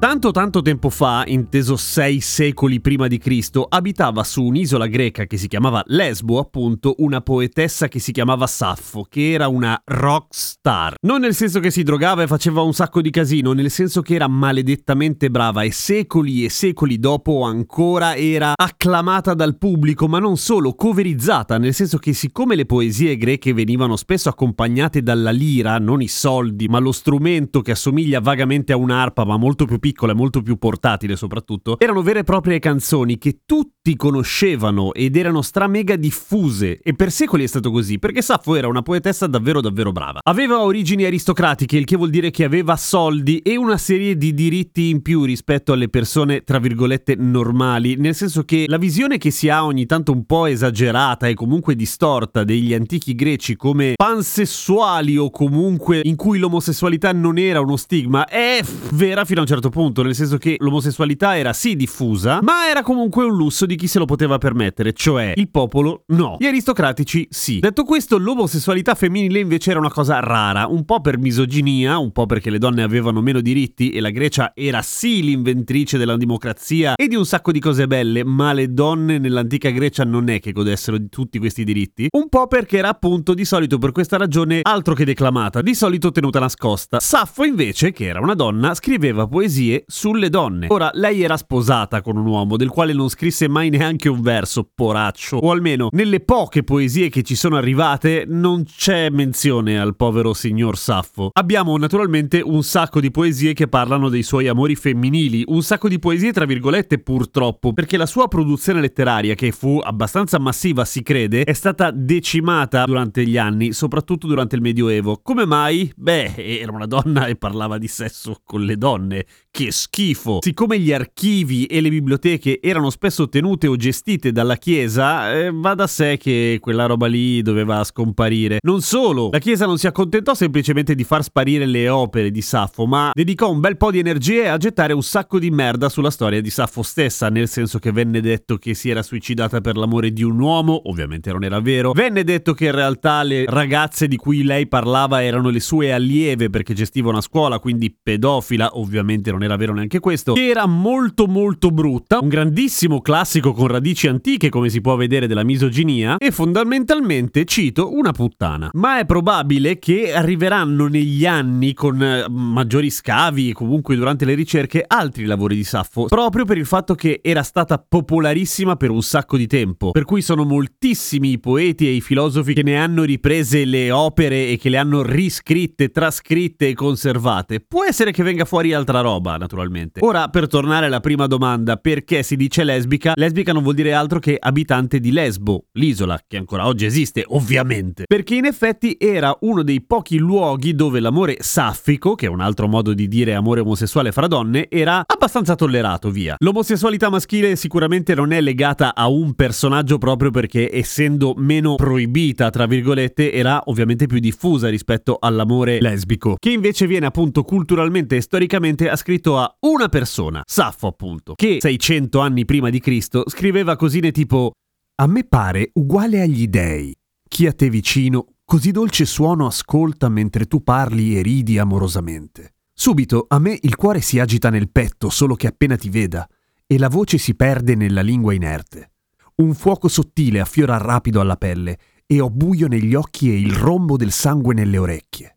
Tanto tanto tempo fa, inteso sei secoli prima di Cristo, abitava su un'isola greca che si chiamava Lesbo, appunto, una poetessa che si chiamava Saffo, che era una rock star. Non nel senso che si drogava e faceva un sacco di casino, nel senso che era maledettamente brava e secoli e secoli dopo ancora era acclamata dal pubblico, ma non solo, coverizzata, nel senso che siccome le poesie greche venivano spesso accompagnate dalla lira, non i soldi, ma lo strumento che assomiglia vagamente a un'arpa, ma molto più piccolo, piccola e molto più portatile soprattutto, erano vere e proprie canzoni che tutti conoscevano ed erano stramega diffuse e per secoli è stato così perché Saffo era una poetessa davvero davvero brava. Aveva origini aristocratiche, il che vuol dire che aveva soldi e una serie di diritti in più rispetto alle persone tra virgolette normali, nel senso che la visione che si ha ogni tanto un po' esagerata e comunque distorta degli antichi greci come pansessuali o comunque in cui l'omosessualità non era uno stigma è vera fino a un certo punto punto, nel senso che l'omosessualità era sì diffusa, ma era comunque un lusso di chi se lo poteva permettere, cioè il popolo no, gli aristocratici sì. Detto questo, l'omosessualità femminile invece era una cosa rara, un po' per misoginia, un po' perché le donne avevano meno diritti e la Grecia era sì l'inventrice della democrazia e di un sacco di cose belle, ma le donne nell'antica Grecia non è che godessero di tutti questi diritti, un po' perché era appunto di solito per questa ragione altro che declamata, di solito tenuta nascosta. Saffo invece, che era una donna, scriveva poesie poesie sulle donne. Ora, lei era sposata con un uomo del quale non scrisse mai neanche un verso, poraccio, o almeno nelle poche poesie che ci sono arrivate non c'è menzione al povero signor Saffo. Abbiamo naturalmente un sacco di poesie che parlano dei suoi amori femminili, un sacco di poesie tra virgolette purtroppo, perché la sua produzione letteraria, che fu abbastanza massiva si crede, è stata decimata durante gli anni, soprattutto durante il Medioevo. Come mai? Beh, era una donna e parlava di sesso con le donne. Che schifo! Siccome gli archivi e le biblioteche erano spesso tenute o gestite dalla Chiesa, eh, va da sé che quella roba lì doveva scomparire. Non solo, la Chiesa non si accontentò semplicemente di far sparire le opere di Saffo, ma dedicò un bel po' di energie a gettare un sacco di merda sulla storia di Saffo stessa, nel senso che venne detto che si era suicidata per l'amore di un uomo, ovviamente non era vero, venne detto che in realtà le ragazze di cui lei parlava erano le sue allieve perché gestiva una scuola, quindi pedofila, ovviamente non non era vero neanche questo, che era molto molto brutta, un grandissimo classico con radici antiche come si può vedere della misoginia e fondamentalmente, cito, una puttana. Ma è probabile che arriveranno negli anni con eh, maggiori scavi e comunque durante le ricerche altri lavori di Saffo, proprio per il fatto che era stata popolarissima per un sacco di tempo, per cui sono moltissimi i poeti e i filosofi che ne hanno riprese le opere e che le hanno riscritte, trascritte e conservate. Può essere che venga fuori altra roba, roba, naturalmente. Ora, per tornare alla prima domanda, perché si dice lesbica? Lesbica non vuol dire altro che abitante di Lesbo, l'isola, che ancora oggi esiste, ovviamente. Perché in effetti era uno dei pochi luoghi dove l'amore saffico, che è un altro modo di dire amore omosessuale fra donne, era abbastanza tollerato, via. L'omosessualità maschile sicuramente non è legata a un personaggio proprio perché, essendo meno proibita, tra virgolette, era ovviamente più diffusa rispetto all'amore lesbico, che invece viene appunto culturalmente e storicamente ascritto scritto a una persona, Saffo appunto, che 600 anni prima di Cristo scriveva cosine tipo A me pare uguale agli dei. Chi a te vicino, così dolce suono ascolta mentre tu parli e ridi amorosamente. Subito a me il cuore si agita nel petto solo che appena ti veda, e la voce si perde nella lingua inerte. Un fuoco sottile affiora rapido alla pelle, e ho buio negli occhi e il rombo del sangue nelle orecchie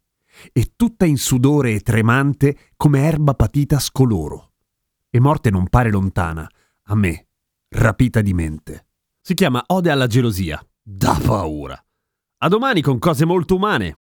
e tutta in sudore e tremante come erba patita scoloro. e morte non pare lontana, a me, rapita di mente. Si chiama Ode alla gelosia. Da paura. A domani con cose molto umane.